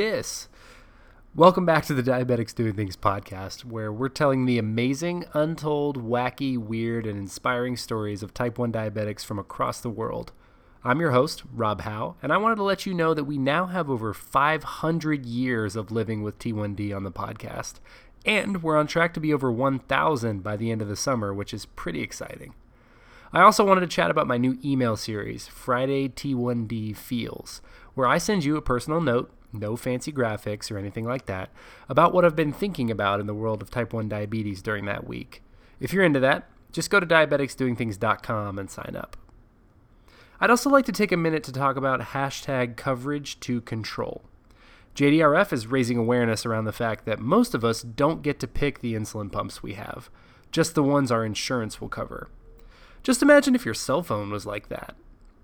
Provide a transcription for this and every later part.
this. Welcome back to the Diabetics Doing Things podcast, where we're telling the amazing, untold, wacky, weird, and inspiring stories of type 1 diabetics from across the world. I'm your host, Rob Howe, and I wanted to let you know that we now have over 500 years of living with T1D on the podcast, and we're on track to be over 1,000 by the end of the summer, which is pretty exciting. I also wanted to chat about my new email series, Friday T1D Feels, where I send you a personal note no fancy graphics or anything like that, about what I've been thinking about in the world of type 1 diabetes during that week. If you're into that, just go to diabeticsdoingthings.com and sign up. I'd also like to take a minute to talk about hashtag coverage to control. JDRF is raising awareness around the fact that most of us don't get to pick the insulin pumps we have, just the ones our insurance will cover. Just imagine if your cell phone was like that.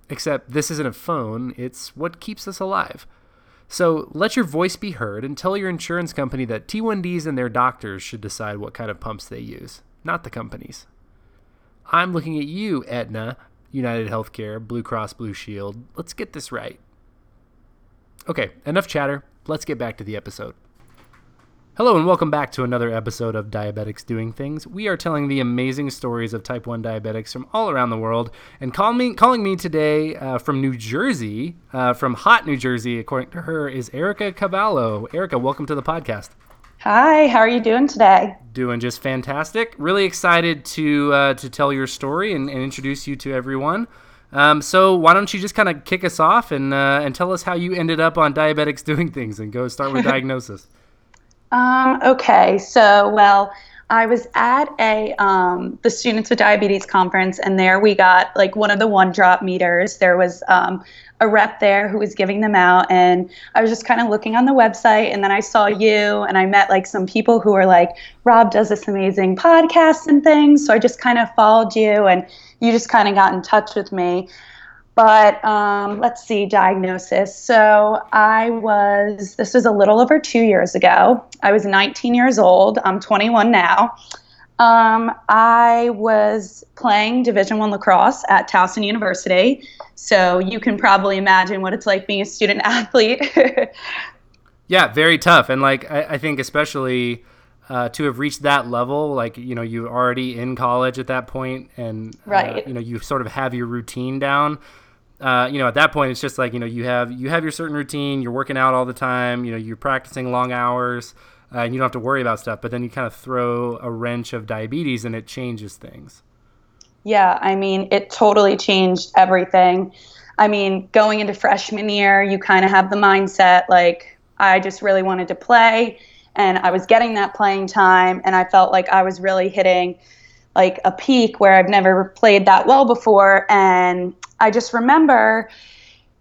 Except this isn't a phone, it's what keeps us alive. So let your voice be heard and tell your insurance company that T1Ds and their doctors should decide what kind of pumps they use, not the companies. I'm looking at you, Aetna, United Healthcare, Blue Cross Blue Shield. Let's get this right. Okay, enough chatter. Let's get back to the episode. Hello and welcome back to another episode of Diabetics Doing Things. We are telling the amazing stories of type 1 diabetics from all around the world. And call me, calling me today uh, from New Jersey, uh, from hot New Jersey, according to her, is Erica Cavallo. Erica, welcome to the podcast. Hi, how are you doing today? Doing just fantastic. Really excited to uh, to tell your story and, and introduce you to everyone. Um, so why don't you just kind of kick us off and uh, and tell us how you ended up on Diabetics Doing Things and go start with diagnosis. Um, okay, so well, I was at a um, the Students with Diabetes conference, and there we got like one of the one drop meters. There was um, a rep there who was giving them out, and I was just kind of looking on the website, and then I saw you, and I met like some people who were like, Rob does this amazing podcast and things. So I just kind of followed you, and you just kind of got in touch with me. But um, let's see, diagnosis. So I was, this was a little over two years ago. I was 19 years old. I'm 21 now. Um, I was playing Division One lacrosse at Towson University, so you can probably imagine what it's like being a student athlete. yeah, very tough, and like I, I think especially uh, to have reached that level, like you know you're already in college at that point, and uh, right. you know you sort of have your routine down uh, you know, at that point, it's just like you know, you have you have your certain routine. You're working out all the time. You know, you're practicing long hours, uh, and you don't have to worry about stuff. But then you kind of throw a wrench of diabetes, and it changes things. Yeah, I mean, it totally changed everything. I mean, going into freshman year, you kind of have the mindset like I just really wanted to play, and I was getting that playing time, and I felt like I was really hitting like a peak where I've never played that well before. And I just remember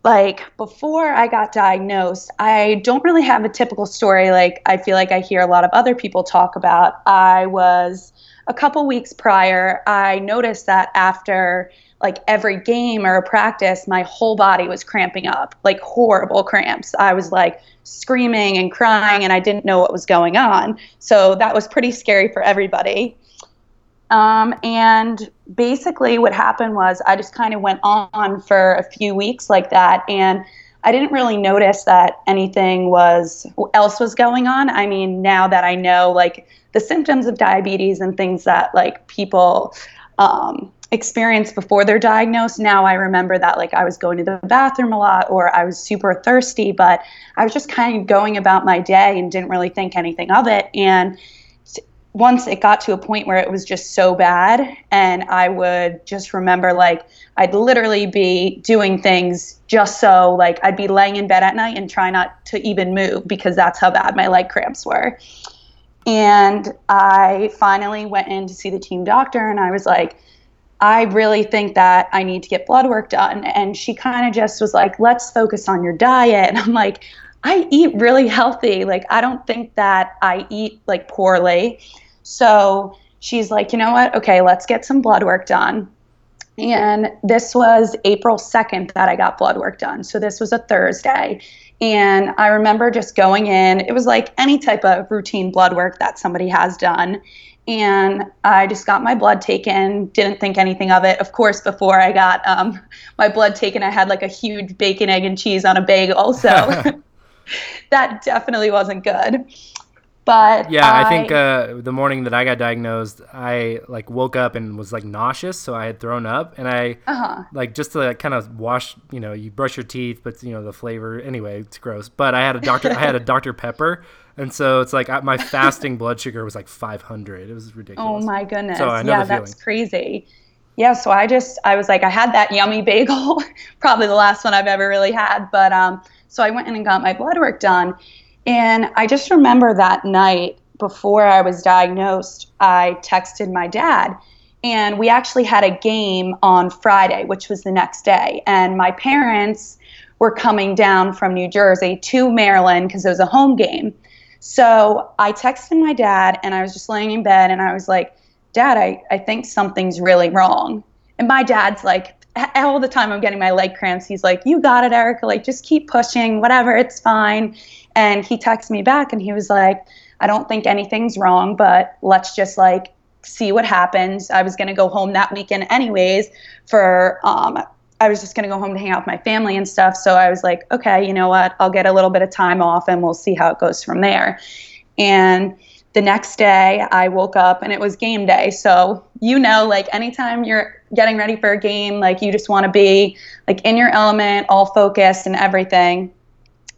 like before I got diagnosed, I don't really have a typical story like I feel like I hear a lot of other people talk about. I was a couple weeks prior, I noticed that after like every game or a practice, my whole body was cramping up, like horrible cramps. I was like screaming and crying, and I didn't know what was going on. So that was pretty scary for everybody. Um, and basically, what happened was I just kind of went on for a few weeks like that, and I didn't really notice that anything was else was going on. I mean, now that I know like the symptoms of diabetes and things that like people um, experience before they're diagnosed, now I remember that like I was going to the bathroom a lot or I was super thirsty, but I was just kind of going about my day and didn't really think anything of it. And once it got to a point where it was just so bad and i would just remember like i'd literally be doing things just so like i'd be laying in bed at night and try not to even move because that's how bad my leg cramps were. And i finally went in to see the team doctor and i was like i really think that i need to get blood work done. And she kind of just was like let's focus on your diet. And i'm like i eat really healthy. Like i don't think that i eat like poorly so she's like, you know what? Okay, let's get some blood work done. And this was April 2nd that I got blood work done. So this was a Thursday. And I remember just going in, it was like any type of routine blood work that somebody has done. And I just got my blood taken, didn't think anything of it. Of course, before I got um, my blood taken, I had like a huge bacon, egg, and cheese on a bagel. So that definitely wasn't good. But yeah, I, I think uh, the morning that I got diagnosed, I like woke up and was like nauseous, so I had thrown up, and I uh-huh. like just to like, kind of wash, you know, you brush your teeth, but you know the flavor. Anyway, it's gross. But I had a doctor, I had a Dr Pepper, and so it's like my fasting blood sugar was like 500. It was ridiculous. Oh my goodness! So yeah, that's crazy. Yeah, so I just I was like I had that yummy bagel, probably the last one I've ever really had, but um, so I went in and got my blood work done and I just remember that night before I was diagnosed, I texted my dad. And we actually had a game on Friday, which was the next day. And my parents were coming down from New Jersey to Maryland because it was a home game. So I texted my dad and I was just laying in bed and I was like, Dad, I, I think something's really wrong. And my dad's like, all the time I'm getting my leg cramps. He's like, You got it, Erica. Like, just keep pushing, whatever, it's fine. And he texted me back and he was like, I don't think anything's wrong, but let's just like see what happens. I was going to go home that weekend anyways for um I was just going to go home to hang out with my family and stuff. So I was like, okay, you know what? I'll get a little bit of time off and we'll see how it goes from there. And the next day I woke up and it was game day. So, you know, like anytime you're getting ready for a game, like you just want to be like in your element, all focused and everything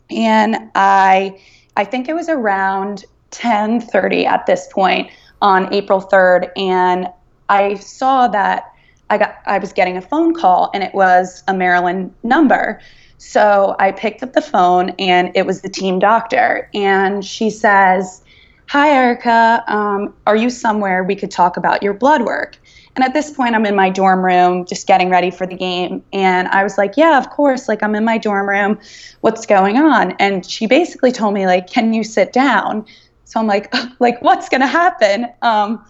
and I I think it was around 10:30 at this point on April 3rd and I saw that I got I was getting a phone call and it was a Maryland number. So I picked up the phone and it was the team doctor and she says, "Hi Erica, um, are you somewhere we could talk about your blood work?" And at this point, I'm in my dorm room just getting ready for the game. And I was like, yeah, of course. Like, I'm in my dorm room. What's going on? And she basically told me, like, can you sit down? So I'm like, like, what's going to happen? Um,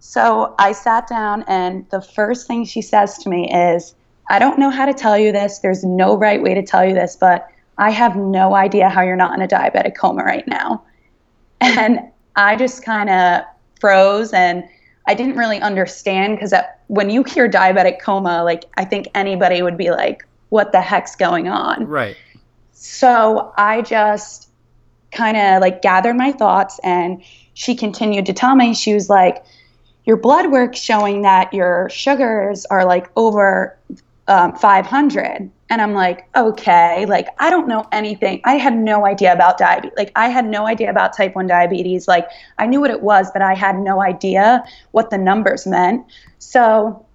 so I sat down, and the first thing she says to me is, I don't know how to tell you this. There's no right way to tell you this, but I have no idea how you're not in a diabetic coma right now. And I just kind of froze and I didn't really understand because when you hear diabetic coma, like I think anybody would be like, what the heck's going on? Right. So I just kind of like gathered my thoughts and she continued to tell me, she was like, your blood work showing that your sugars are like over um, 500 and i'm like okay like i don't know anything. I had no idea about diabetes like i had no idea about type 1 diabetes. Like i knew what it was but i had no idea what the numbers meant. So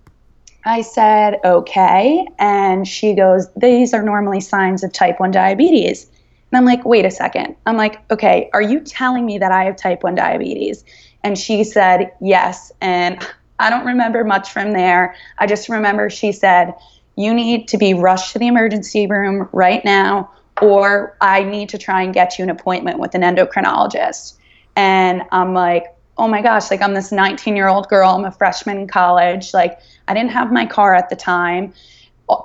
i said okay. And she goes these are normally signs of type 1 diabetes. And i'm like wait a second. I'm like okay are you telling me that i have type 1 diabetes? And she said yes. And i don't remember much from there. I just remember she said you need to be rushed to the emergency room right now, or I need to try and get you an appointment with an endocrinologist. And I'm like, oh my gosh, like I'm this 19 year old girl, I'm a freshman in college. Like I didn't have my car at the time.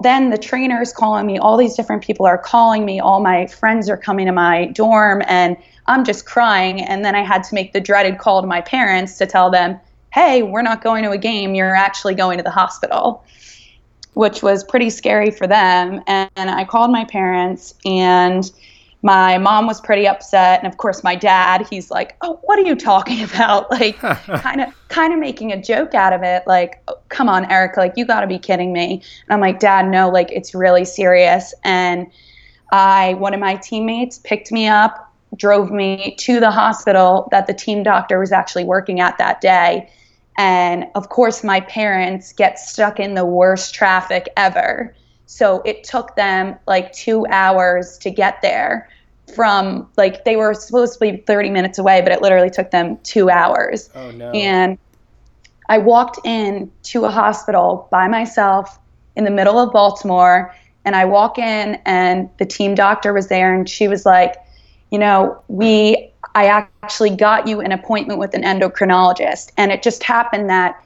Then the trainer is calling me, all these different people are calling me, all my friends are coming to my dorm, and I'm just crying. And then I had to make the dreaded call to my parents to tell them, hey, we're not going to a game, you're actually going to the hospital which was pretty scary for them. And, and I called my parents, and my mom was pretty upset. And of course, my dad, he's like, "Oh, what are you talking about?" Like, kind of, kind of making a joke out of it. Like, oh, "Come on, Erica, like you got to be kidding me." And I'm like, "Dad, no, like it's really serious." And I, one of my teammates, picked me up, drove me to the hospital that the team doctor was actually working at that day and of course, my parents get stuck in the worst traffic ever. So it took them like two hours to get there from like they were supposed to be 30 minutes away, but it literally took them two hours. Oh, no. And I walked in to a hospital by myself in the middle of Baltimore. And I walk in, and the team doctor was there, and she was like, You know, we I actually got you an appointment with an endocrinologist. And it just happened that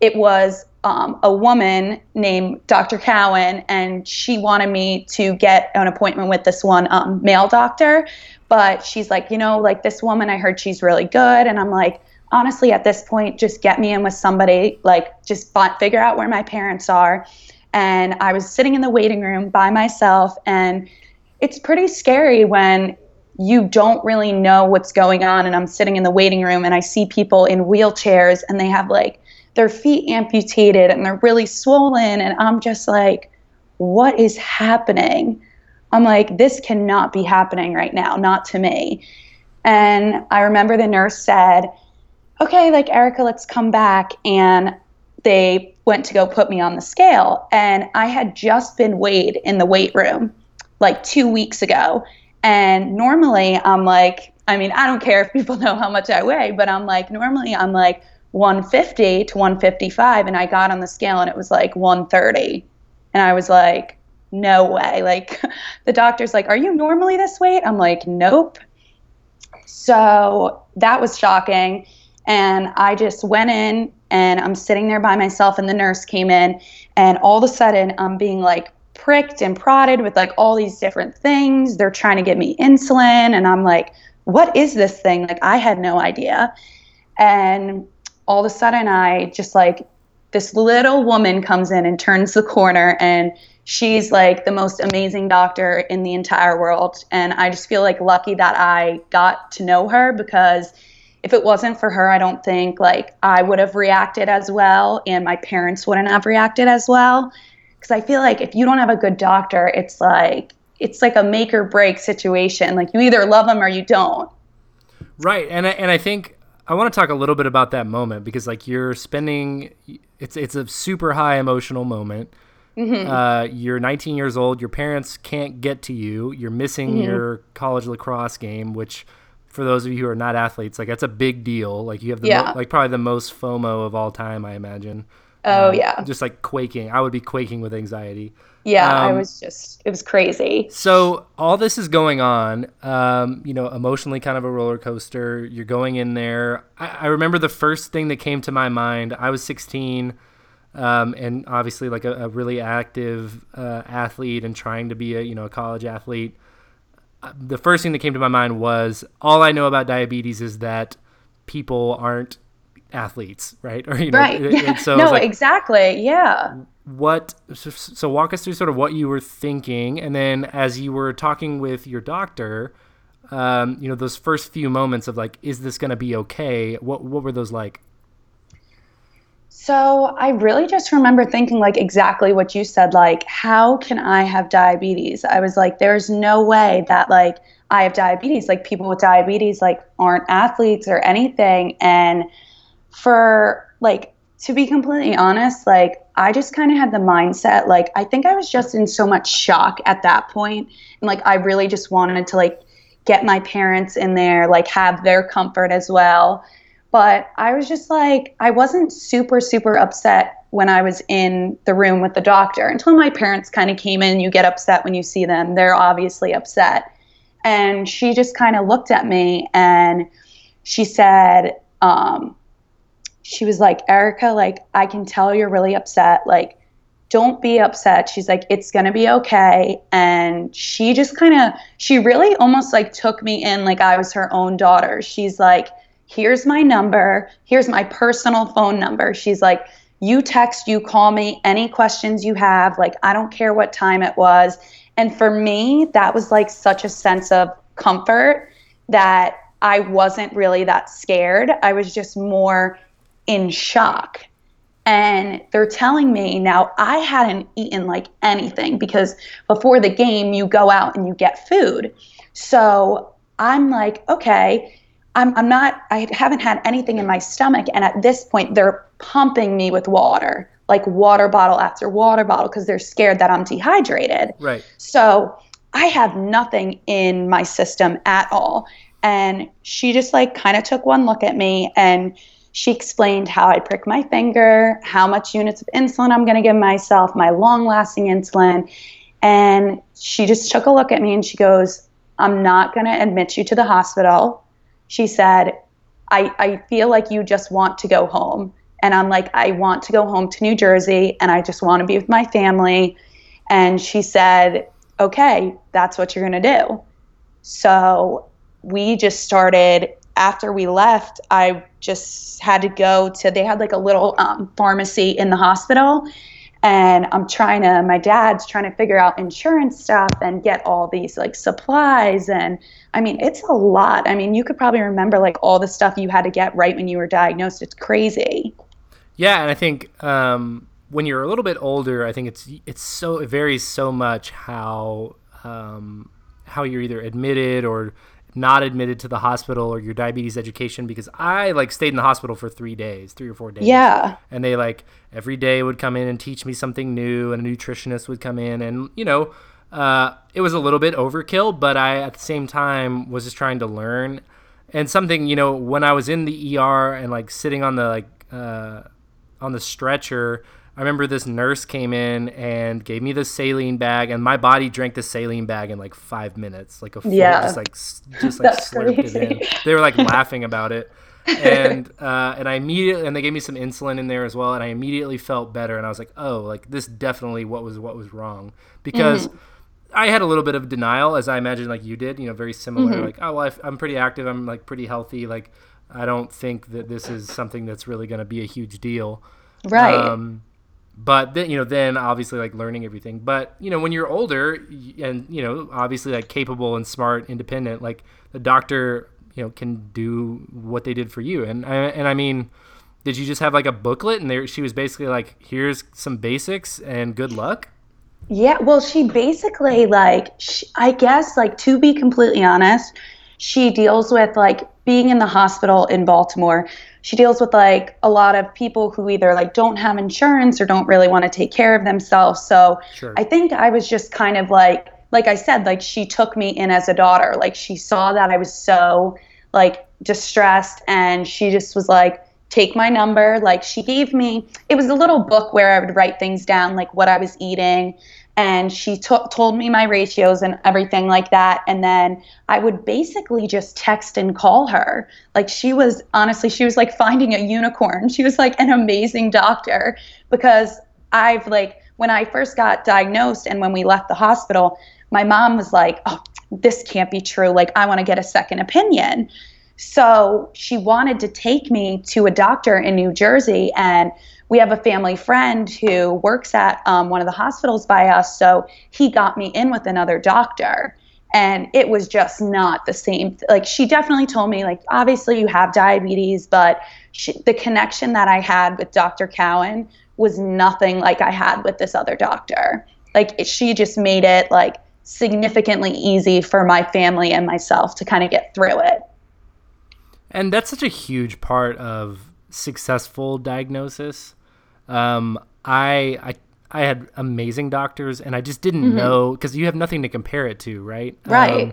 it was um, a woman named Dr. Cowan, and she wanted me to get an appointment with this one um, male doctor. But she's like, you know, like this woman, I heard she's really good. And I'm like, honestly, at this point, just get me in with somebody, like, just figure out where my parents are. And I was sitting in the waiting room by myself, and it's pretty scary when you don't really know what's going on. And I'm sitting in the waiting room and I see people in wheelchairs and they have like their feet amputated and they're really swollen. And I'm just like, what is happening? I'm like, this cannot be happening right now, not to me. And I remember the nurse said, okay, like, Erica, let's come back. And they went to go put me on the scale. And I had just been weighed in the weight room like two weeks ago. And normally I'm like, I mean, I don't care if people know how much I weigh, but I'm like, normally I'm like 150 to 155. And I got on the scale and it was like 130. And I was like, no way. Like, the doctor's like, are you normally this weight? I'm like, nope. So that was shocking. And I just went in and I'm sitting there by myself, and the nurse came in, and all of a sudden I'm being like pricked and prodded with like all these different things. They're trying to get me insulin, and I'm like, what is this thing? Like, I had no idea. And all of a sudden, I just like this little woman comes in and turns the corner, and she's like the most amazing doctor in the entire world. And I just feel like lucky that I got to know her because if it wasn't for her, I don't think like I would have reacted as well and my parents wouldn't have reacted as well. Cause I feel like if you don't have a good doctor, it's like it's like a make or break situation. Like you either love them or you don't. Right. And I, and I think I want to talk a little bit about that moment because like you're spending it's it's a super high emotional moment. Mm-hmm. Uh, you're 19 years old. Your parents can't get to you. You're missing mm-hmm. your college lacrosse game, which for those of you who are not athletes, like that's a big deal. Like you have the yeah. mo- like probably the most FOMO of all time, I imagine. Oh um, yeah. Just like quaking. I would be quaking with anxiety. Yeah, um, I was just it was crazy. So all this is going on, um, you know, emotionally kind of a roller coaster. You're going in there. I, I remember the first thing that came to my mind. I was 16, um, and obviously like a, a really active uh, athlete and trying to be a you know a college athlete the first thing that came to my mind was all I know about diabetes is that people aren't athletes, right? Or you know, right. Yeah. so no, like, exactly. Yeah. What? So walk us through sort of what you were thinking, and then as you were talking with your doctor, um, you know, those first few moments of like, is this going to be okay? What What were those like? So I really just remember thinking like exactly what you said like how can I have diabetes? I was like there's no way that like I have diabetes like people with diabetes like aren't athletes or anything and for like to be completely honest like I just kind of had the mindset like I think I was just in so much shock at that point and like I really just wanted to like get my parents in there like have their comfort as well but I was just like, I wasn't super, super upset when I was in the room with the doctor until my parents kind of came in. You get upset when you see them, they're obviously upset. And she just kind of looked at me and she said, um, she was like, Erica, like, I can tell you're really upset. Like, don't be upset. She's like, it's going to be okay. And she just kind of, she really almost like took me in like I was her own daughter. She's like, here's my number, here's my personal phone number. She's like, you text, you call me, any questions you have. Like, I don't care what time it was. And for me, that was like such a sense of comfort that I wasn't really that scared. I was just more in shock. And they're telling me now I hadn't eaten like anything because before the game, you go out and you get food. So I'm like, okay, I'm, I'm not, I haven't had anything in my stomach. And at this point, they're pumping me with water, like water bottle after water bottle, because they're scared that I'm dehydrated. Right. So I have nothing in my system at all. And she just like kind of took one look at me and she explained how I prick my finger, how much units of insulin I'm going to give myself, my long lasting insulin. And she just took a look at me and she goes, I'm not going to admit you to the hospital she said, I, I feel like you just want to go home. And I'm like, I want to go home to New Jersey and I just want to be with my family. And she said, okay, that's what you're going to do. So we just started, after we left, I just had to go to, they had like a little um, pharmacy in the hospital. and I'm trying to my dad's trying to figure out insurance stuff and get all these like supplies and I mean it's a lot. I mean you could probably remember like all the stuff you had to get right when you were diagnosed. It's crazy. Yeah, and I think um, when you're a little bit older, I think it's it's so it varies so much how um, how you're either admitted or not admitted to the hospital or your diabetes education because I like stayed in the hospital for three days, three or four days. Yeah. And they like every day would come in and teach me something new, and a nutritionist would come in, and you know, uh, it was a little bit overkill, but I at the same time was just trying to learn. And something, you know, when I was in the ER and like sitting on the like uh, on the stretcher, I remember this nurse came in and gave me the saline bag, and my body drank the saline bag in like five minutes, like a full, Yeah. just like just like slurped it in. They were like laughing about it, and uh, and I immediately and they gave me some insulin in there as well, and I immediately felt better, and I was like, oh, like this definitely what was what was wrong because. I had a little bit of denial, as I imagine, like you did. You know, very similar. Like, oh, well, I- I'm pretty active. I'm like pretty healthy. Like, I don't think that this is something that's really going to be a huge deal. Right. Um, but then you know, then obviously like learning everything. But you know, when you're older and you know, obviously like capable and smart, independent, like the doctor, you know, can do what they did for you. And I, and I mean, did you just have like a booklet and there she was basically like, here's some basics and good luck? Yeah, well, she basically like sh I guess like to be completely honest, she deals with like being in the hospital in Baltimore. She deals with like a lot of people who either like don't have insurance or don't really want to take care of themselves. So Sure. I think I was just kind of like like I said, like she took me in as a daughter. Like she saw that I was so like distressed and she just was like take my number like she gave me it was a little book where i would write things down like what i was eating and she to- told me my ratios and everything like that. And then i would basically just text and call her. Like she was honestly she was like finding a unicorn. She was like an amazing doctor because i've like when i first got diagnosed and when we left the hospital my mom was like oh this can't be true. Like i want to get a second opinion. So she wanted to take me to a doctor in New Jersey, and we have a family friend who works at um, one of the hospitals by us. So he got me in with another doctor, and it was just not the same. Like she definitely told me, like obviously you have diabetes, but she, the connection that I had with Dr. Cowan was nothing like I had with this other doctor. Like it- she just made it like significantly easy for my family and myself to kind of get through it. And that's such a huge part of successful diagnosis. Um, I, I I had amazing doctors, and I just didn't know because you have nothing to compare it to, right? Right. Um,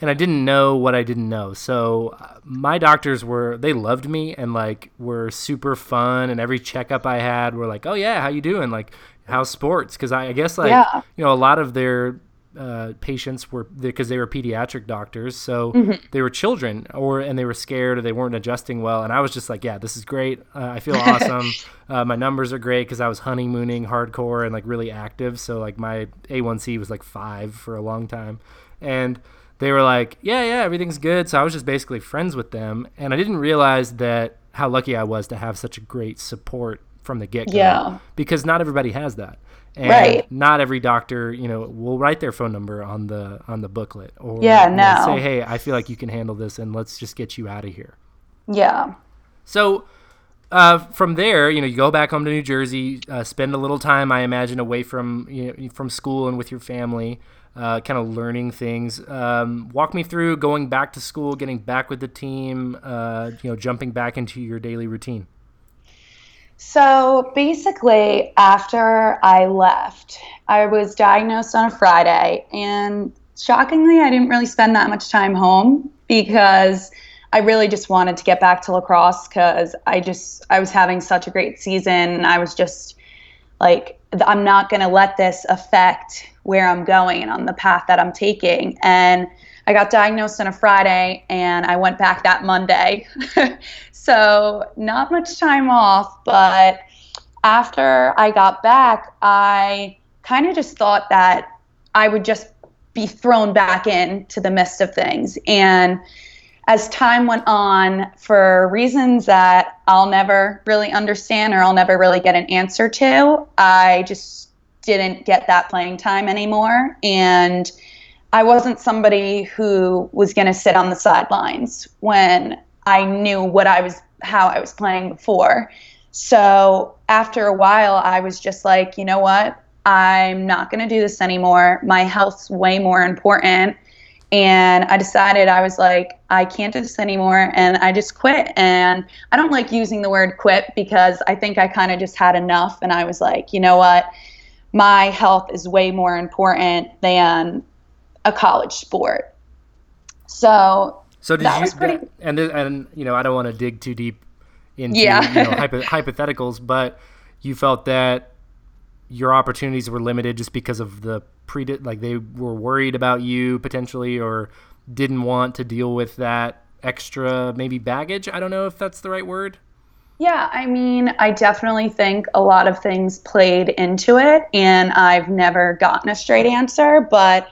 and I didn't know what I didn't know. So uh, my doctors were they loved me and like were super fun. And every checkup I had were like, "Oh yeah, how you doing? Like, how's sports?" Because I, I guess like Yeah. you know a lot of their uh, patients were because they were pediatric doctors, so they were children, or and they were scared or they weren't adjusting well. And I was just like, "Yeah, this is great. Uh, I feel awesome. uh, my numbers are great because I was honeymooning hardcore and like really active. So like my A1C was like five for a long time, and they were like, "Yeah, yeah, everything's good." So I was just basically friends with them, and I didn't realize that how lucky I was to have such a great support from the get go. Yeah. Because not everybody has that. And Right. not every doctor, you know, will write their phone number on the on the booklet or Yeah, no. say, "Hey, I feel like you can handle this and let's just get you out of here." Yeah. So uh, from there, you know, you go back home to New Jersey, uh, spend a little time, I imagine, away from you know, from school and with your family, uh, kind of learning things. Um, walk me through going back to school, getting back with the team, uh, you know, jumping back into your daily routine. So basically, after I left, I was diagnosed on a Friday, and shockingly, I didn't really spend that much time home because I really just wanted to get back to lacrosse because I just I was having such a great season, and I was just like I'm not going to let this affect where I'm going and on the path that I'm taking. And I got diagnosed on a Friday and I went back that Monday. so, not much time off, but after I got back, I kind of just thought that I would just be thrown back into the midst of things. And as time went on, for reasons that I'll never really understand or I'll never really get an answer to, I just didn't get that playing time anymore. And I wasn't somebody who was going to sit on the sidelines when I knew what I was, how I was playing before. So after a while, I was just like, you know what? I'm not going to do this anymore. My health's way more important. And I decided I was like, I can't do this anymore. And I just quit. And I don't like using the word quit because I think I kind of just had enough. And I was like, you know what? My health is way more important than a college sport. So, so did that you, pretty. and, and, you know, I don't want to dig too deep into Yeah. you know, hypo- hypotheticals, but you felt that your opportunities were limited just because of the pre like they were worried about you potentially or didn't want to deal with that extra maybe baggage. I don't know if that's the right word. Yeah, I mean, I definitely think a lot of things played into it, and I've never gotten a straight answer. But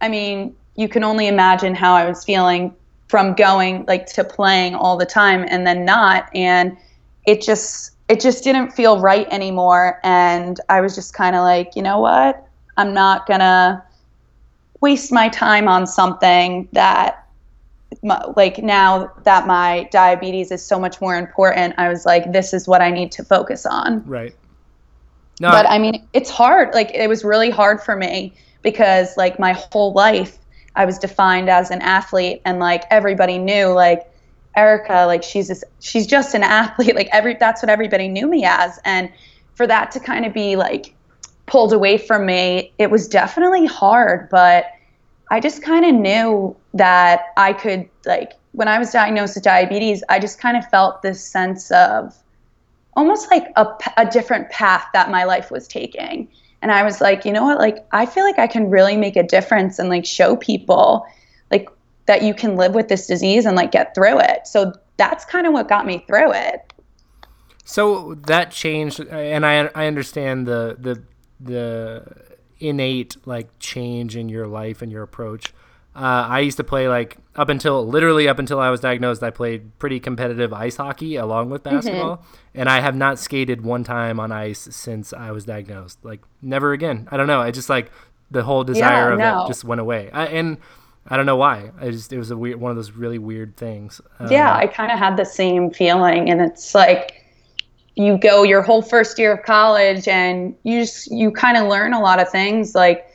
I mean, you can only imagine how I was feeling from going like to playing all the time and then not, and it just it just didn't feel right anymore. And I was just kind of like, you know what? I'm not gonna waste my time on something that like now that my diabetes is so much more important i was like this is what i need to focus on Right. No, but i mean it's hard like it was really hard for me because like my whole life i was defined as an athlete and like everybody knew like erica like she's just she's just an athlete like every that's what everybody knew me as and for that to kind of be like pulled away from me it was definitely hard but I just kind of knew that I could like when I was diagnosed with diabetes, I just kind of felt this sense of almost like a, a different path that my life was taking. And I was like, you know what? Like, I feel like I can really make a difference and like show people like that you can live with this disease and like get through it. So that's kind of what got me through it. So that changed, and I I understand the the the innate like change in your life and your approach. Uh, I used to play like up until literally up until I was diagnosed. I played pretty competitive ice hockey along with basketball, and I have not skated one time on ice since I was diagnosed. Like never again. I don't know. I just like the whole desire Yeah, of no. it just went away. I, and I don't know why. I just it was a weird one of those really weird things. Um, yeah, I kind of had the same feeling, and it's like you go your whole first year of college, and you just you kind of learn a lot of things. Like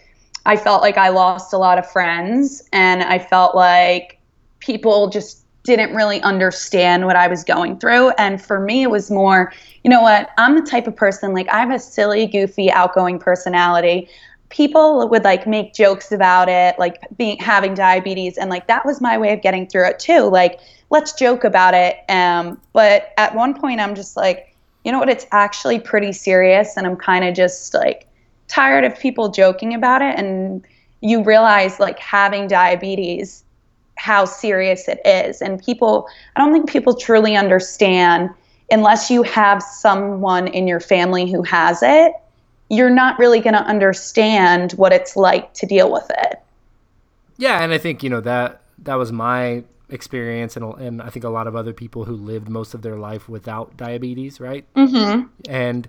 I felt like I lost a lot of friends, and I felt like people just didn't really understand what I was going through. And for me, it was more, you know what? I'm the type of person like I have a silly, goofy, outgoing personality. People would like make jokes about it, like being having diabetes, and like that was my way of getting through it too. Like let's joke about it. Um, but at one point, I'm just like, you know what? It's actually pretty serious, and I'm kind of just like tired of people joking about it. And you realize like having diabetes how serious it is. And people, I don't think people truly understand unless you have someone in your family who has it, you're not really going to understand what it's like to deal with it. Yeah, and I think you know that that was my experience, and and I think a lot of other people who lived most of their life without diabetes, right? Mm-hmm. And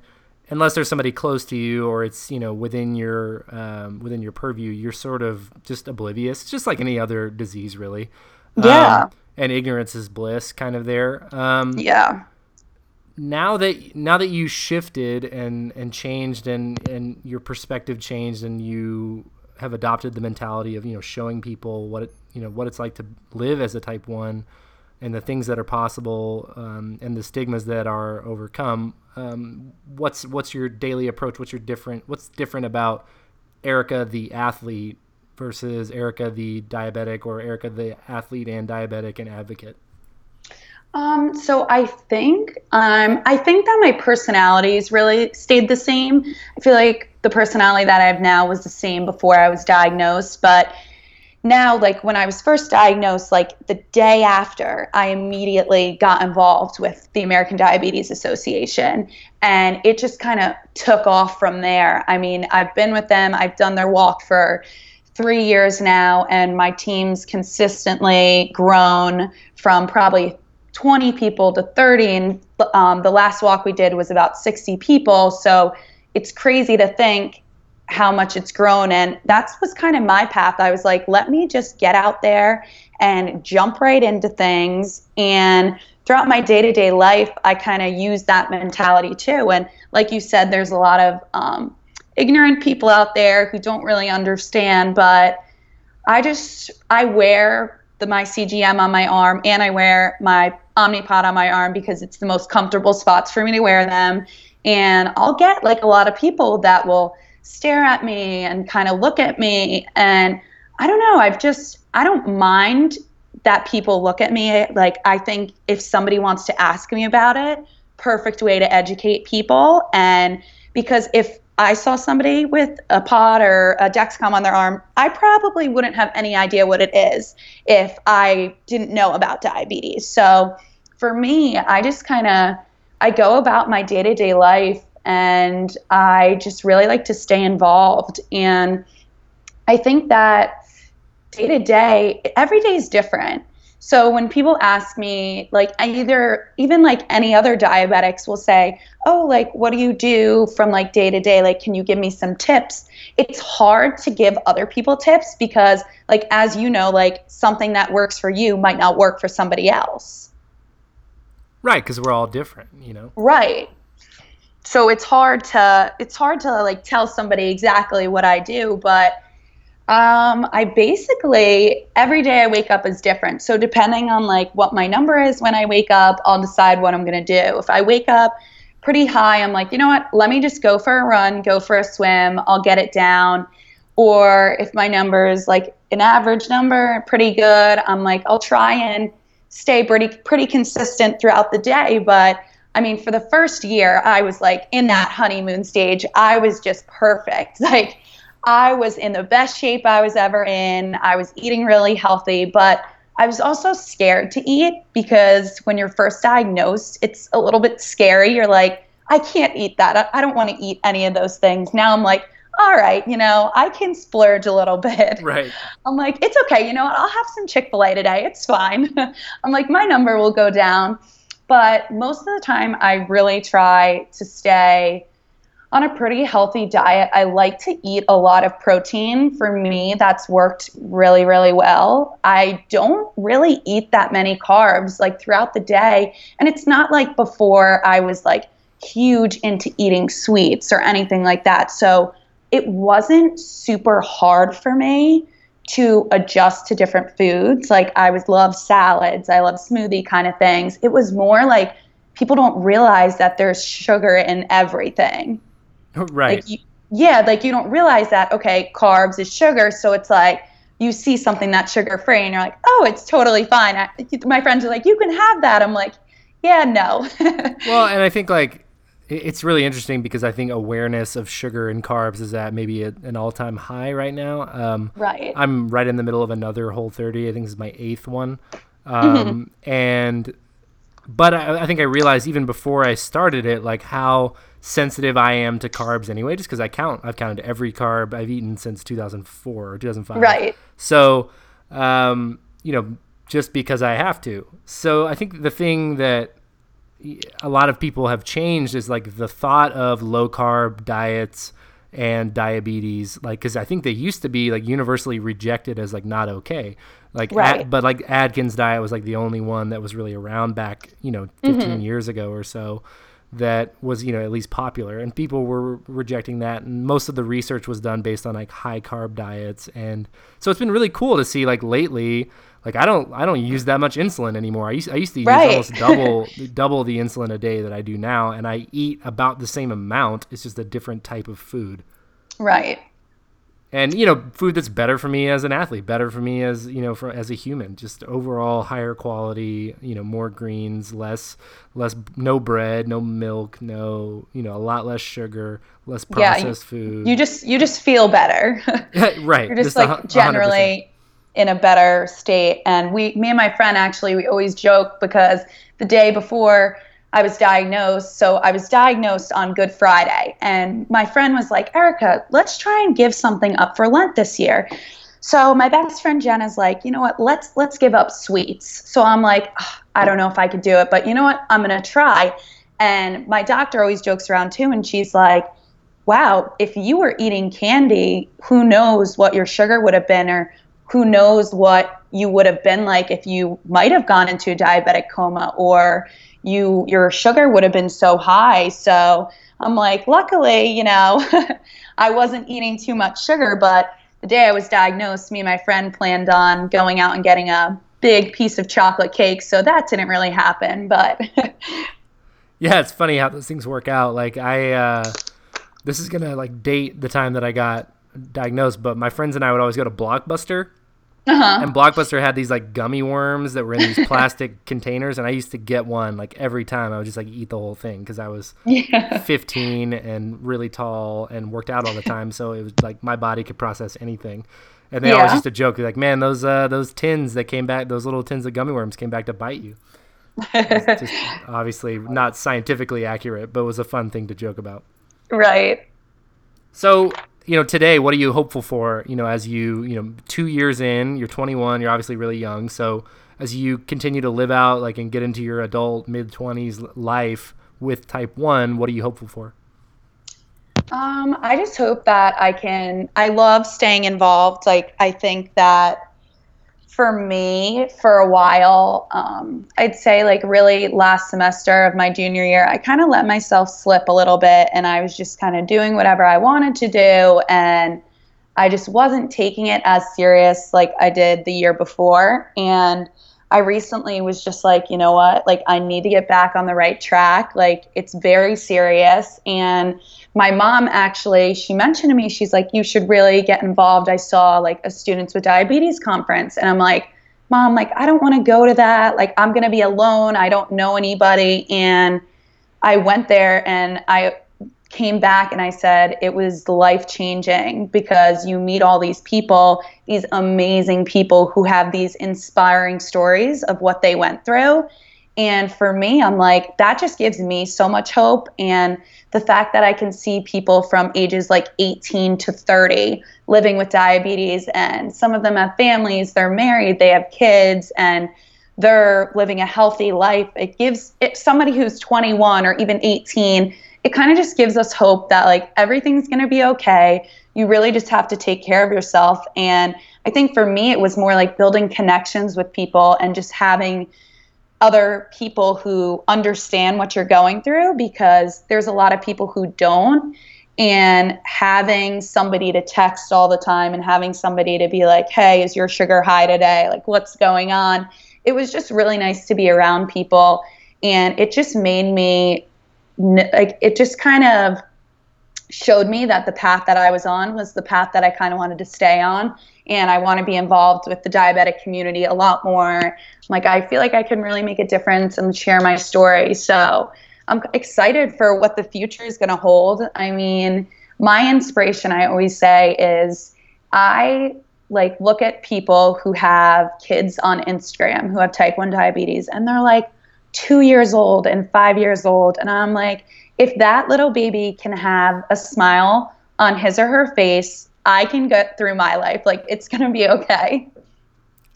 unless there's somebody close to you or it's you know within your um, within your purview, you're sort of just oblivious, just like any other disease, really. Yeah. Um, and ignorance is bliss, kind of there. Um, Yeah. now that now that you shifted and and changed and and your perspective changed and you have adopted the mentality of you know showing people what it you know what it's like to live as a type one and the things that are possible um, and the stigmas that are overcome um, what's what's your daily approach what's your different what's different about erica the athlete versus erica the diabetic or erica the athlete and diabetic and advocate Um, so I think um, I think that my personalities really stayed the same. I feel like the personality that I have now was the same before I was diagnosed, but now like when I was first diagnosed, like the day after, I immediately got involved with the American Diabetes Association, and it just kind of took off from there. I mean, I've been with them, I've done their walk for three years now, and my team's consistently grown from probably 20 people to 30. And um, the last walk we did was about 60 people. So it's crazy to think how much it's grown. And that was kind of my path. I was like, let me just get out there and jump right into things. And throughout my day to day life, I kind of use that mentality too. And like you said, there's a lot of um, ignorant people out there who don't really understand, but I just, I wear the my CGM on my arm and I wear my Omnipod on my arm because it's the most comfortable spots for me to wear them. And I'll get like a lot of people that will stare at me and kind of look at me. And I don't know, I've just, I don't mind that people look at me. Like, I think if somebody wants to ask me about it, perfect way to educate people. And because if I saw somebody with a pod or a Dexcom on their arm, I probably wouldn't have any idea what it is if I didn't know about diabetes. So for me, I just kind of I go about my day-to-day life and I just really like to stay involved and I think that day to day every day is different. So when people ask me, like either even like any other diabetics will say, "Oh, like what do you do from like day to day? Like can you give me some tips?" It's hard to give other people tips because like as you know, like something that works for you might not work for somebody else. Right, because we're all different, you know. Right. So it's hard to it's hard to like tell somebody exactly what I do, but um, I basically every day I wake up is different. So depending on like what my number is when I wake up, I'll decide what I'm gonna do. If I wake up pretty high, I'm like, you know what? Let me just go for a run, go for a swim. I'll get it down. Or if my number is like an average number, pretty good, I'm like, I'll try and stay pretty pretty consistent throughout the day. But I mean, for the first year, I was like in that honeymoon stage. I was just perfect. Like I was in the best shape I was ever in. I was eating really healthy, but I was also scared to eat because when you're first diagnosed, it's a little bit scary. You're like, I can't eat that. I don't want to eat any of those things. Now I'm like, all right, you know, I can splurge a little bit. Right. I'm like, it's okay. You know what? I'll have some Chick fil A today. It's fine. I'm like, my number will go down. But most of the time, I really try to stay on a pretty healthy diet. I like to eat a lot of protein. For me, that's worked really, really well. I don't really eat that many carbs like throughout the day. And it's not like before I was like huge into eating sweets or anything like that. So it wasn't super hard for me to adjust to different foods. Like I was love salads, I love smoothie kind of things. It was more like people don't realize that there's sugar in everything. Oh, right. Like you, yeah, like you don't realize that, okay, carbs is sugar. So it's like you see something that's sugar free and you're like, oh, it's totally fine. I, my friends are like, you can have that. I'm like, yeah, no. well, and I think like it's really interesting because I think awareness of sugar and carbs is at maybe a, an all time high right now. Um, right. I'm right in the middle of another whole 30. I think this is my eighth one. Um, mm-hmm. And, but I, I think I realized even before I started it, like how sensitive I am to carbs anyway, just because I count. I've counted every carb I've eaten since 2004 or 2005. Right. So, um, you know, just because I have to. So I think the thing that a lot of people have changed is like the thought of low carb diets and diabetes like because i think they used to be like universally rejected as like not okay like right. Ad, but like atkins diet was like the only one that was really around back you know 15 mm-hmm. years ago or so that was you know at least popular and people were rejecting that and most of the research was done based on like high carb diets and so it's been really cool to see like lately like I don't I don't use that much insulin anymore. I used I used to use right. almost double double the insulin a day that I do now and I eat about the same amount. It's just a different type of food. Right and you know food that's better for me as an athlete better for me as you know for as a human just overall higher quality you know more greens less less no bread no milk no you know a lot less sugar less processed yeah, you, food you just you just feel better right you're just, just like generally 100%. In a better state and we me and my friend actually we always joke because the day before I was diagnosed. So I was diagnosed on Good Friday. And my friend was like, Erica, let's try and give something up for Lent this year. So my best friend Jenna's like, you know what? Let's let's give up sweets. So I'm like, I don't know if I could do it, but you know what? I'm gonna try. And my doctor always jokes around too, and she's like, wow, if you were eating candy, who knows what your sugar would have been, or who knows what you would have been like if you might have gone into a diabetic coma, or you your sugar would have been so high. So I'm like, luckily, you know, I wasn't eating too much sugar, but the day I was diagnosed, me and my friend planned on going out and getting a big piece of chocolate cake. So that didn't really happen, but Yeah, it's funny how those things work out. Like I uh this is to like date the time that I got diagnosed, but my friends and I would always go to Blockbuster uh-huh. And Blockbuster had these like gummy worms that were in these plastic containers, and I used to get one like every time. I would just like eat the whole thing because I was yeah. 15 and really tall and worked out all the time, so it was like my body could process anything. And they yeah. always used to joke like, "Man, those uh, those tins that came back, those little tins of gummy worms came back to bite you." just obviously not scientifically accurate, but was a fun thing to joke about. Right. So you know, today, what are you hopeful for? You know, as you, you know, two years in, you're 21, you're obviously really young. So as you continue to live out, like, and get into your adult mid 20s life with type one, what are you hopeful for? Um, I just hope that I can. I love staying involved. Like, I think that for me for a while um, i'd say like really last semester of my junior year i kind of let myself slip a little bit and i was just kind of doing whatever i wanted to do and i just wasn't taking it as serious like i did the year before and i recently was just like you know what? Like i need to get back on the right track. Like it's very serious and my mom actually she mentioned to me she's like you should really get involved. I saw like a students with diabetes conference and i'm like mom like i don't want to go to that. Like i'm going to be alone. I don't know anybody. And i went there and i came back and i said it was life changing because you meet all these people these amazing people who have these inspiring stories of what they went through and for me i'm like that just gives me so much hope and the fact that I can see people from ages like 18 to 30 living with diabetes, and some of them have families, they're married, they have kids, and they're living a healthy life. It gives it, somebody who's 21 or even 18, it kind of just gives us hope that like everything's going to be okay. You really just have to take care of yourself. And I think for me, it was more like building connections with people and just having other people who understand what you're going through because there's a lot of people who don't. And having somebody to text all the time and having somebody to be like hey is your sugar high today? Like what's going on? It was just really nice to be around people. And it just made me like it just kind of showed me that the path that I was on was the path that I kind of wanted to stay on and I want to be involved with the diabetic community a lot more. Like I feel like I can really make a difference and share my story. So I'm excited for what the future is going to hold. I mean, my inspiration I always say is I like look at people who have kids on Instagram who have type 1 diabetes and they're like 2 years old and 5 years old and I'm like if that little baby can have a smile on his or her face I can get through my life. Like it's gonna be okay.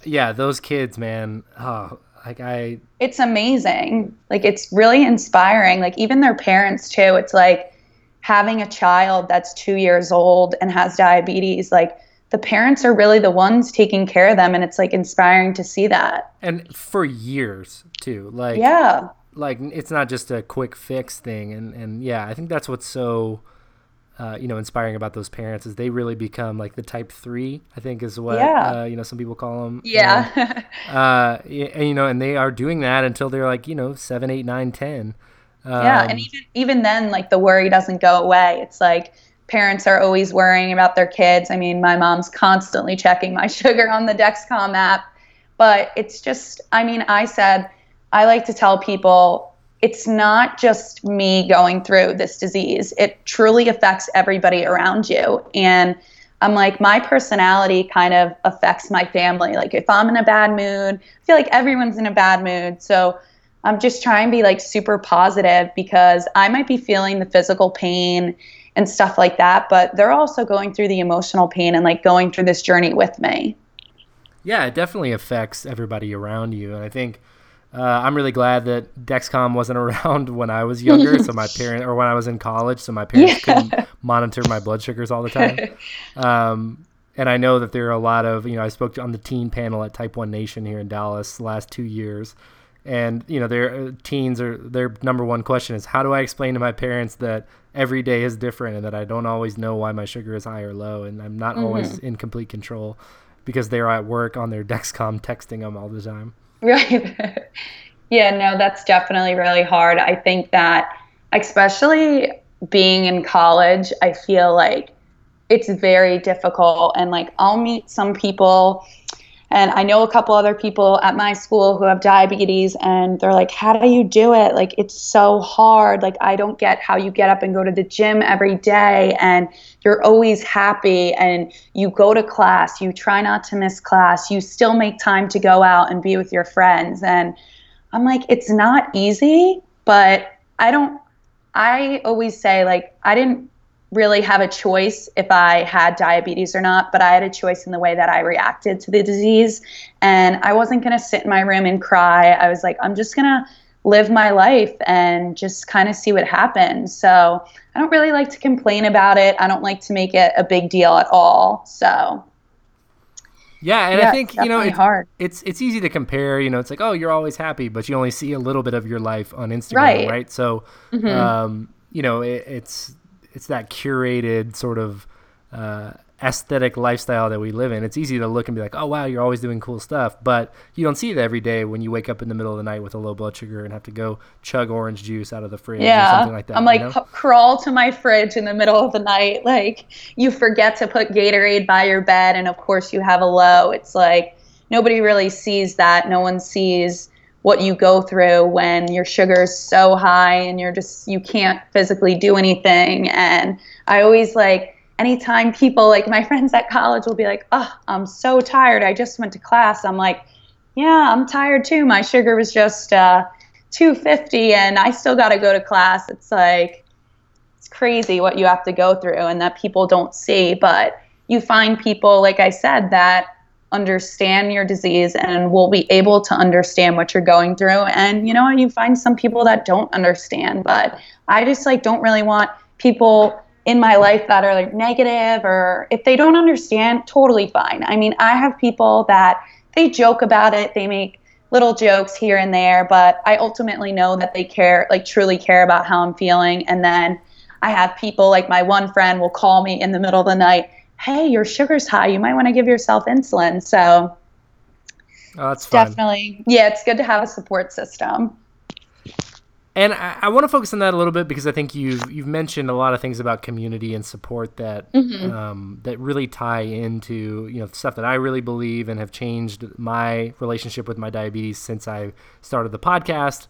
Yeah, those kids, man. Oh, like I. It's amazing. Like it's really inspiring. Like even their parents too. It's like having a child that's two years old and has diabetes. Like the parents are really the ones taking care of them, and it's like inspiring to see that. And for years too. Like yeah. Like it's not just a quick fix thing, and and yeah, I think that's what's so uh, you know, inspiring about those parents is they really become like the type three, I think is what, yeah. uh, you know, some people call them. Yeah. And, uh, and, you know, and they are doing that until they're like, you know, seven, eight, nine, ten. Um, yeah. And even, even then, like the worry doesn't go away. It's like parents are always worrying about their kids. I mean, my mom's constantly checking my sugar on the Dexcom app, but it's just, I mean, I said, I like to tell people it's not just me going through this disease. It truly affects everybody around you. And I'm like, my personality kind of affects my family. Like, if I'm in a bad mood, I feel like everyone's in a bad mood. So I'm just trying to be like super positive because I might be feeling the physical pain and stuff like that. But they're also going through the emotional pain and like going through this journey with me. Yeah, it definitely affects everybody around you. And I think uh, I'm really glad that Dexcom wasn't around when I was younger, so my parents, or when I was in college, so my parents yeah. couldn't monitor my blood sugars all the time. Um, and I know that there are a lot of, you know, I spoke on the teen panel at Type One Nation here in Dallas the last two years, and you know, their uh, teens are their number one question is how do I explain to my parents that every day is different and that I don't always know why my sugar is high or low, and I'm not mm-hmm. always in complete control because they're at work on their Dexcom texting them all the time. Right. yeah, no, that's definitely really hard. I think that, especially being in college, I feel like it's very difficult. And like, I'll meet some people and I know a couple other people at my school who have diabetes, and they're like, How do you do it? Like, it's so hard. Like, I don't get how you get up and go to the gym every day, and you're always happy, and you go to class, you try not to miss class, you still make time to go out and be with your friends. And I'm like, It's not easy, but I don't, I always say, like, I didn't really have a choice if I had diabetes or not, but I had a choice in the way that I reacted to the disease. And I wasn't going to sit in my room and cry. I was like, I'm just going to live my life and just kind of see what happens. So I don't really like to complain about it. I don't like to make it a big deal at all. So. Yeah, and yeah, I think you know it's it's easy to compare. You know, it's like oh, you're always happy, but you only see a little bit of your life on Instagram, right? right? So, mm-hmm. um, you know, it, it's it's that curated sort of uh, aesthetic lifestyle that we live in. It's easy to look and be like, oh wow, you're always doing cool stuff, but you don't see it every day when you wake up in the middle of the night with a low blood sugar and have to go chug orange juice out of the fridge yeah. or something like that. I'm like you know? crawl to my fridge in the middle of the night, like you forget to put Gatorade by your bed, and of course you have a low. It's like nobody really sees that. No one sees what you go through when your sugar is so high and you're just you can't physically do anything. And i always like anytime people like my friends at college will be like oh i'm so tired. I just went to class. I'm like yeah i'm tired too. My sugar was just uh, 250 and i still got to go to class. It's like it's crazy what you have to go through and that people don't see. But you find people like i said that understand your disease and will be able to understand what you're going through. And you know, you find some people that don't understand, but I just like don't really want people in my life that are like negative or if they don't understand, totally fine. I mean, I have people that they joke about it, they make little jokes here and there, but I ultimately know that they care, like truly care about how I'm feeling. And then I have people like my one friend will call me in the middle of the night hey, your sugar's high. You might want to give yourself insulin. So oh, that's definitely, yeah, it's good to have a support system. And I, I, want to focus on that a little bit because I think you've you've mentioned a lot of things about community and support that mm-hmm. um, that really tie into you know stuff that I really believe and have changed my relationship with my diabetes since I started the podcast.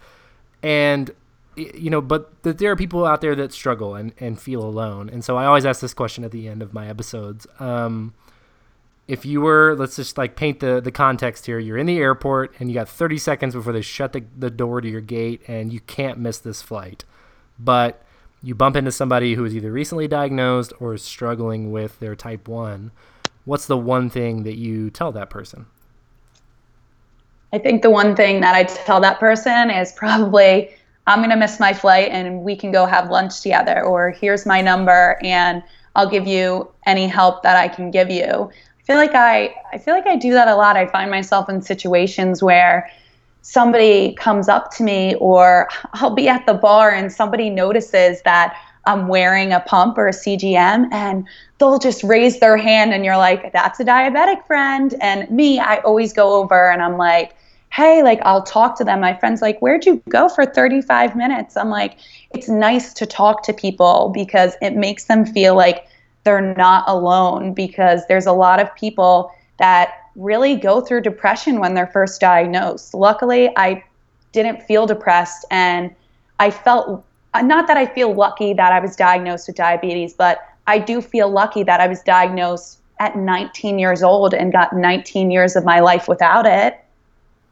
And you know, but that there are people out there that struggle and, and feel alone. And so I always ask this question at the end of my episodes. Um, if you were, let's just like paint the, the context here. You're in the airport and you got 30 seconds before they shut the, the door to your gate and you can't miss this flight. But you bump into somebody who is either recently diagnosed or is struggling with their type 1. What's the one thing that you tell that person? I think the one thing that I tell that person is probably I'm going to miss my flight and we can go have lunch together, or here's my number and I'll give you any help that I can give you. I feel like I, I feel like I do that a lot. I find myself in situations where somebody comes up to me or I'll be at the bar and somebody notices that I'm wearing a pump or a CGM and they'll just raise their hand and you're like, that's a diabetic friend. And me, I always go over and I'm like, hey, like I'll talk to them. My friend's like, where'd you go for 35 minutes? I'm like, it's nice to talk to people because it makes them feel like they're not alone because there's a lot of people that really go through depression when they're first diagnosed. Luckily, I didn't feel depressed and I felt not that I feel lucky that I was diagnosed with diabetes, but I do feel lucky that I was diagnosed at 19 years old and got 19 years of my life without it.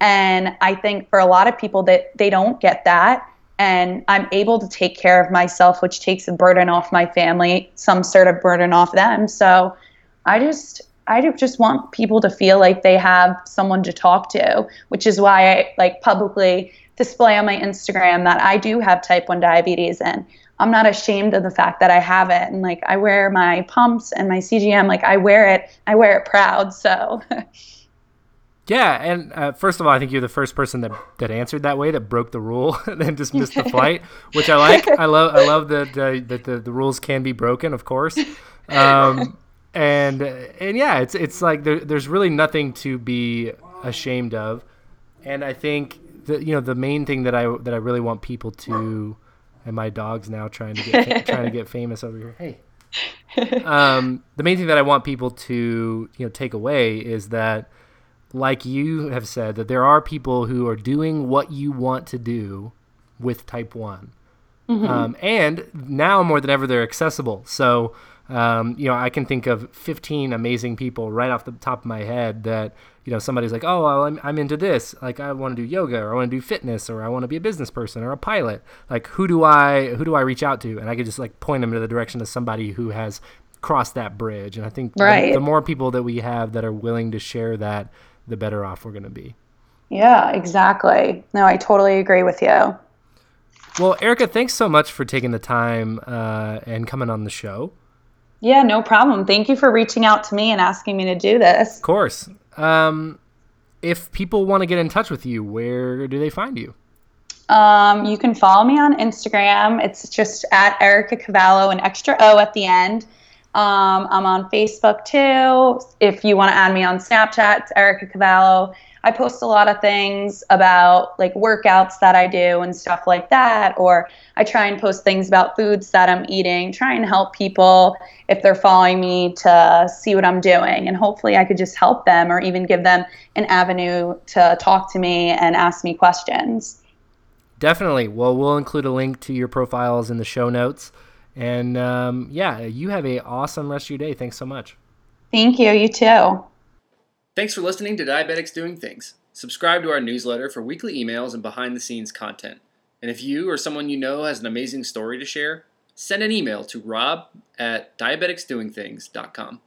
And I think for a lot of people that they don't get that. And I'm able to take care of myself, which takes a burden off my family, some sort of burden off them. So I just I just want people to feel like they have someone to talk to, which is why I like publicly display on my Instagram that I do have type 1 diabetes. And I'm not ashamed of the fact that I have it. And like I wear my pumps and my CGM like I wear it I wear it proud. So Yeah, and uh, first of all, I think you're the first person that, that answered that way, that broke the rule and just missed the flight, which I like. I love I love that uh, that the, the rules can be broken, of course. Um, and and yeah, it's it's like there, there's really nothing to be ashamed of, and I think that you know the main thing that I that I really want people to, and my dog's now trying to get trying to get famous over here. Hey. Um, the main thing that I want people to you know take away is that, like you have said, that there are people who are doing what you want to do with Type One, mm-hmm. um, and now more than ever they're accessible. So um, you know, I can think of 15 amazing people right off the top of my head that, you know, somebody's like, oh, well, I'm, I'm into this. Like, I want to do yoga or I want to do fitness or I want to be a business person or a pilot. Like, who do I, who do I reach out to? And I could just like point them to the direction of somebody who has crossed that bridge. And I think right. the, the more people that we have that are willing to share that, the better off we're going to be. Yeah, exactly. No, I totally agree with you. Well, Erica, thanks so much for taking the time uh, and coming on the show. Yeah, no problem. Thank you for reaching out to me and asking me to do this. Of course. Um, if people want to get in touch with you, where do they find you? Um, you can follow me on Instagram. It's just at Erica Cavallo, an extra O at the end. Um, I'm on Facebook too. If you want to add me on Snapchat, it's Erica Cavallo. I post a lot of things about like workouts that I do and stuff like that, or I try and post things about foods that I'm eating, try and help people if they're following me to see what I'm doing. And hopefully I could just help them or even give them an avenue to talk to me and ask me questions. Definitely. Well, we'll include a link to your profiles in the show notes. And um, yeah, you have a awesome rest of your day. Thanks so much. Thank you. You too. Thanks for listening to Diabetics Doing Things. Subscribe to our newsletter for weekly emails and behind the scenes content. And if you or someone you know has an amazing story to share, send an email to rob at diabeticsdoingthings.com.